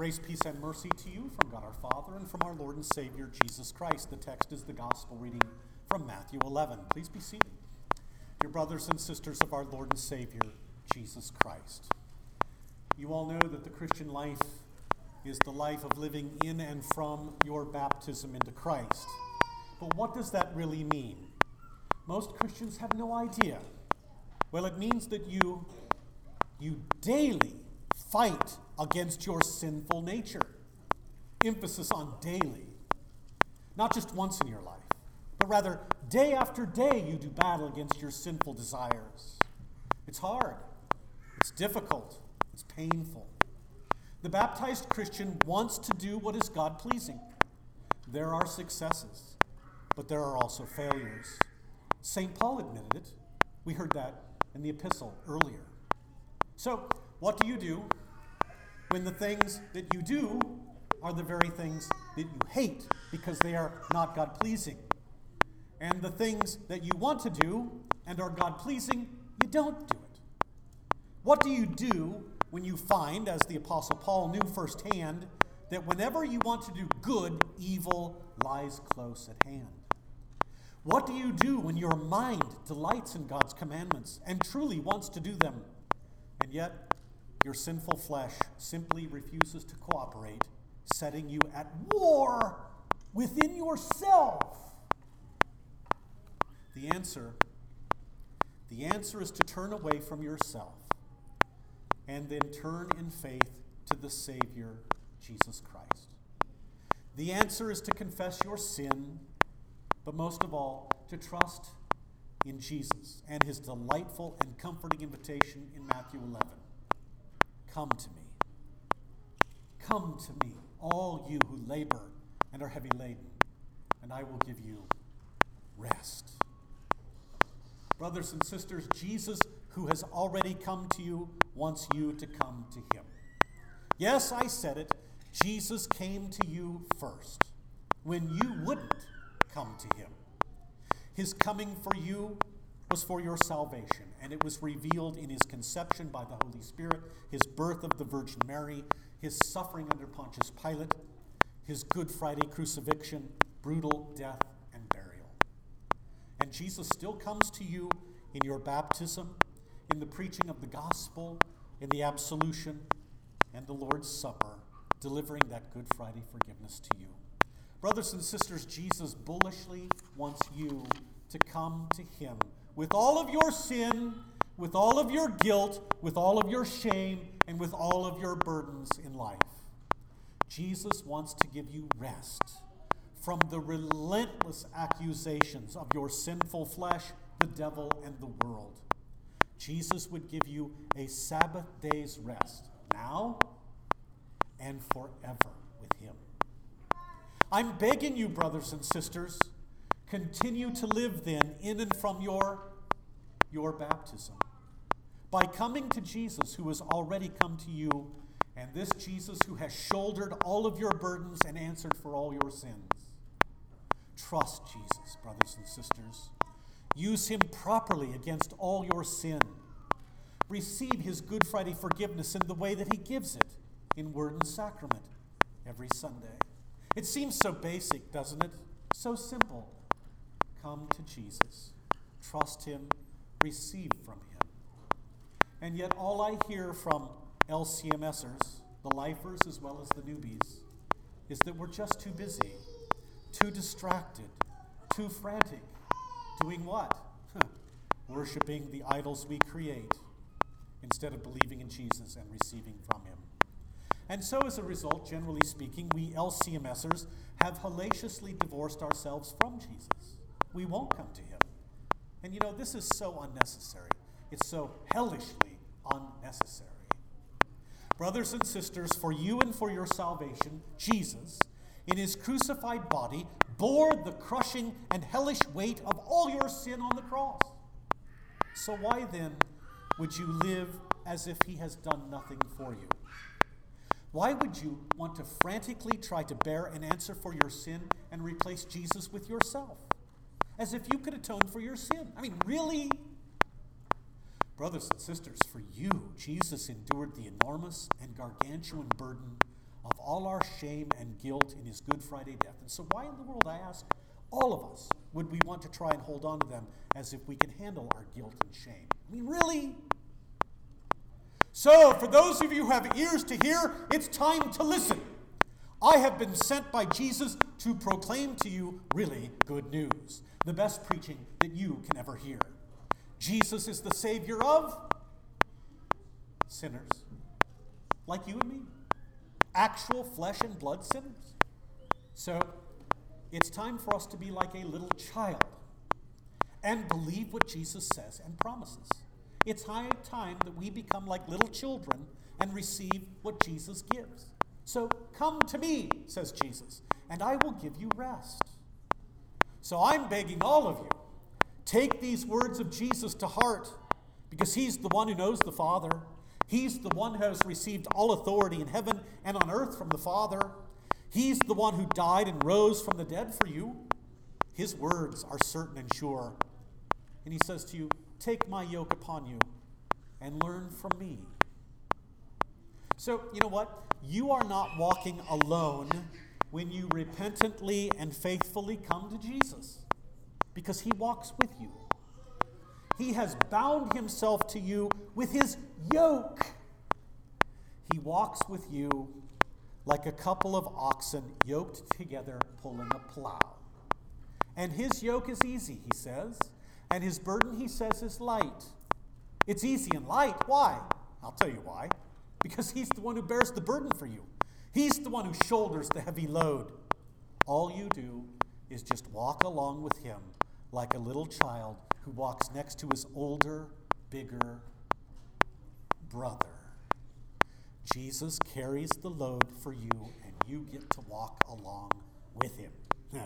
Grace, peace, and mercy to you from God our Father and from our Lord and Savior Jesus Christ. The text is the gospel reading from Matthew 11. Please be seated. Dear brothers and sisters of our Lord and Savior Jesus Christ, you all know that the Christian life is the life of living in and from your baptism into Christ. But what does that really mean? Most Christians have no idea. Well, it means that you you daily fight against your sinful nature. Emphasis on daily. Not just once in your life, but rather day after day you do battle against your sinful desires. It's hard, it's difficult, it's painful. The baptized Christian wants to do what is God pleasing. There are successes, but there are also failures. St. Paul admitted it. We heard that in the epistle earlier. So, what do you do when the things that you do are the very things that you hate because they are not God pleasing? And the things that you want to do and are God pleasing, you don't do it. What do you do when you find, as the Apostle Paul knew firsthand, that whenever you want to do good, evil lies close at hand? What do you do when your mind delights in God's commandments and truly wants to do them, and yet your sinful flesh simply refuses to cooperate, setting you at war within yourself? The answer the answer is to turn away from yourself and then turn in faith to the Savior, Jesus Christ. The answer is to confess your sin, but most of all, to trust in Jesus and his delightful and comforting invitation in Matthew 11 Come to me. Come to me, all you who labor and are heavy laden, and I will give you rest. Brothers and sisters, Jesus, who has already come to you, wants you to come to him. Yes, I said it. Jesus came to you first when you wouldn't come to him. His coming for you was for your salvation, and it was revealed in his conception by the Holy Spirit, his birth of the Virgin Mary, his suffering under Pontius Pilate, his Good Friday crucifixion, brutal death, and burial. And Jesus still comes to you in your baptism, in the preaching of the gospel, in the absolution, and the Lord's Supper, delivering that Good Friday forgiveness to you. Brothers and sisters, Jesus bullishly wants you to come to him with all of your sin, with all of your guilt, with all of your shame, and with all of your burdens in life. Jesus wants to give you rest from the relentless accusations of your sinful flesh, the devil, and the world. Jesus would give you a Sabbath day's rest now and forever with Him. I'm begging you, brothers and sisters, continue to live then in and from your, your baptism. By coming to Jesus, who has already come to you, and this Jesus who has shouldered all of your burdens and answered for all your sins. Trust Jesus, brothers and sisters. Use him properly against all your sin. Receive his Good Friday forgiveness in the way that he gives it in word and sacrament every Sunday. It seems so basic, doesn't it? So simple. Come to Jesus, trust him, receive from him. And yet, all I hear from LCMSers, the lifers as well as the newbies, is that we're just too busy, too distracted, too frantic. Doing what? Worshipping the idols we create instead of believing in Jesus and receiving from him. And so, as a result, generally speaking, we LCMSers have hellaciously divorced ourselves from Jesus. We won't come to him. And you know, this is so unnecessary. It's so hellishly unnecessary. Brothers and sisters, for you and for your salvation, Jesus, in his crucified body, bore the crushing and hellish weight of all your sin on the cross. So, why then would you live as if he has done nothing for you? Why would you want to frantically try to bear an answer for your sin and replace Jesus with yourself? As if you could atone for your sin. I mean, really? Brothers and sisters, for you, Jesus endured the enormous and gargantuan burden of all our shame and guilt in his Good Friday death. And so, why in the world, I ask, all of us, would we want to try and hold on to them as if we can handle our guilt and shame? I mean, really? So, for those of you who have ears to hear, it's time to listen. I have been sent by Jesus to proclaim to you really good news, the best preaching that you can ever hear. Jesus is the Savior of sinners, like you and me, actual flesh and blood sinners. So, it's time for us to be like a little child and believe what Jesus says and promises. It's high time that we become like little children and receive what Jesus gives. So come to me, says Jesus, and I will give you rest. So I'm begging all of you, take these words of Jesus to heart because he's the one who knows the Father. He's the one who has received all authority in heaven and on earth from the Father. He's the one who died and rose from the dead for you. His words are certain and sure. And he says to you, Take my yoke upon you and learn from me. So, you know what? You are not walking alone when you repentantly and faithfully come to Jesus because he walks with you. He has bound himself to you with his yoke. He walks with you like a couple of oxen yoked together pulling a plow. And his yoke is easy, he says and his burden, he says, is light. It's easy and light. Why? I'll tell you why. Because he's the one who bears the burden for you, he's the one who shoulders the heavy load. All you do is just walk along with him like a little child who walks next to his older, bigger brother. Jesus carries the load for you, and you get to walk along with him.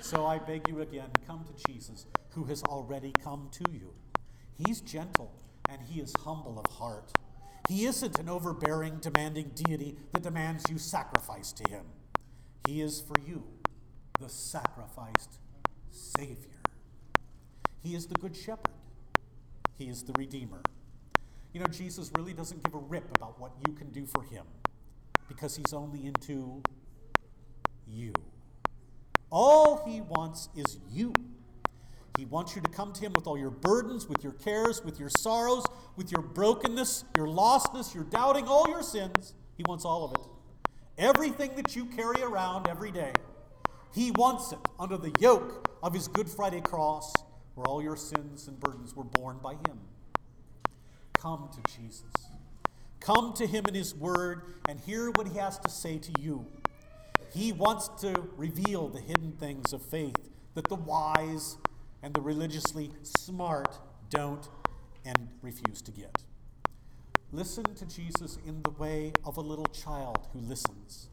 so I beg you again come to Jesus who has already come to you. He's gentle and he is humble of heart. He isn't an overbearing, demanding deity that demands you sacrifice to him. He is for you the sacrificed Savior. He is the Good Shepherd. He is the Redeemer. You know, Jesus really doesn't give a rip about what you can do for him because he's only into you. All he wants is you. He wants you to come to Him with all your burdens, with your cares, with your sorrows, with your brokenness, your lostness, your doubting, all your sins. He wants all of it. Everything that you carry around every day. He wants it under the yoke of His Good Friday cross, where all your sins and burdens were borne by Him. Come to Jesus. Come to Him in His Word and hear what He has to say to you. He wants to reveal the hidden things of faith that the wise and the religiously smart don't and refuse to get. Listen to Jesus in the way of a little child who listens,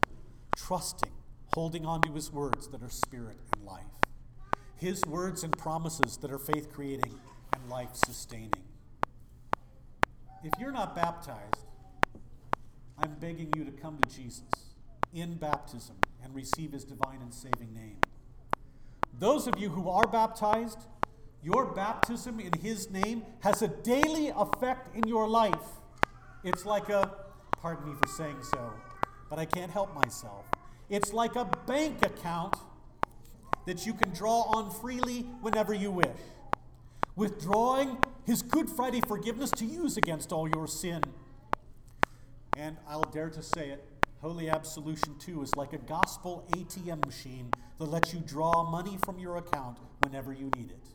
trusting, holding on to his words that are spirit and life, his words and promises that are faith creating and life sustaining. If you're not baptized, I'm begging you to come to Jesus in baptism and receive his divine and saving name. Those of you who are baptized, your baptism in His name has a daily effect in your life. It's like a, pardon me for saying so, but I can't help myself. It's like a bank account that you can draw on freely whenever you wish, withdrawing His Good Friday forgiveness to use against all your sin. And I'll dare to say it Holy Absolution, too, is like a gospel ATM machine that lets you draw money from your account whenever you need it.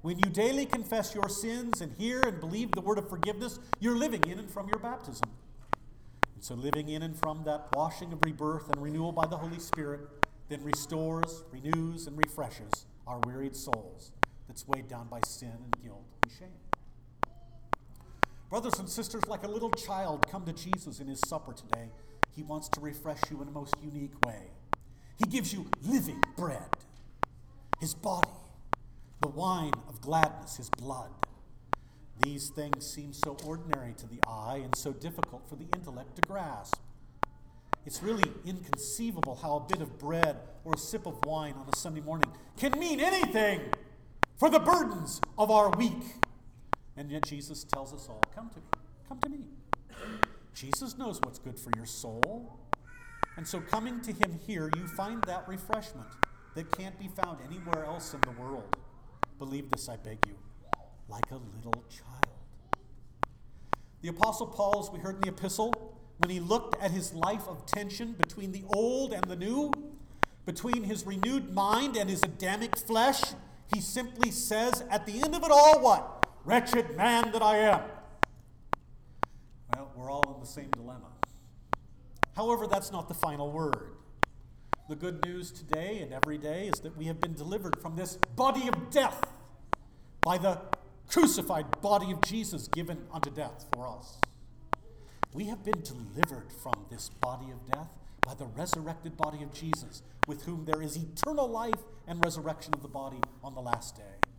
When you daily confess your sins and hear and believe the word of forgiveness, you're living in and from your baptism. And so, living in and from that washing of rebirth and renewal by the Holy Spirit then restores, renews, and refreshes our wearied souls that's weighed down by sin and guilt and shame. Brothers and sisters, like a little child, come to Jesus in his supper today he wants to refresh you in a most unique way. He gives you living bread, His body, the wine of gladness, His blood. These things seem so ordinary to the eye and so difficult for the intellect to grasp. It's really inconceivable how a bit of bread or a sip of wine on a Sunday morning can mean anything for the burdens of our week. And yet Jesus tells us all come to me, come to me. Jesus knows what's good for your soul. And so, coming to him here, you find that refreshment that can't be found anywhere else in the world. Believe this, I beg you, like a little child. The Apostle Paul, as we heard in the epistle, when he looked at his life of tension between the old and the new, between his renewed mind and his Adamic flesh, he simply says at the end of it all, what? Wretched man that I am. Well, we're all in the same dilemma. However, that's not the final word. The good news today and every day is that we have been delivered from this body of death by the crucified body of Jesus given unto death for us. We have been delivered from this body of death by the resurrected body of Jesus, with whom there is eternal life and resurrection of the body on the last day.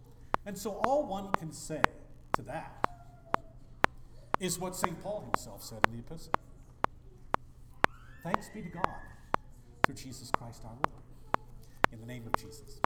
And so, all one can say to that is what St. Paul himself said in the epistle Thanks be to God through Jesus Christ our Lord. In the name of Jesus.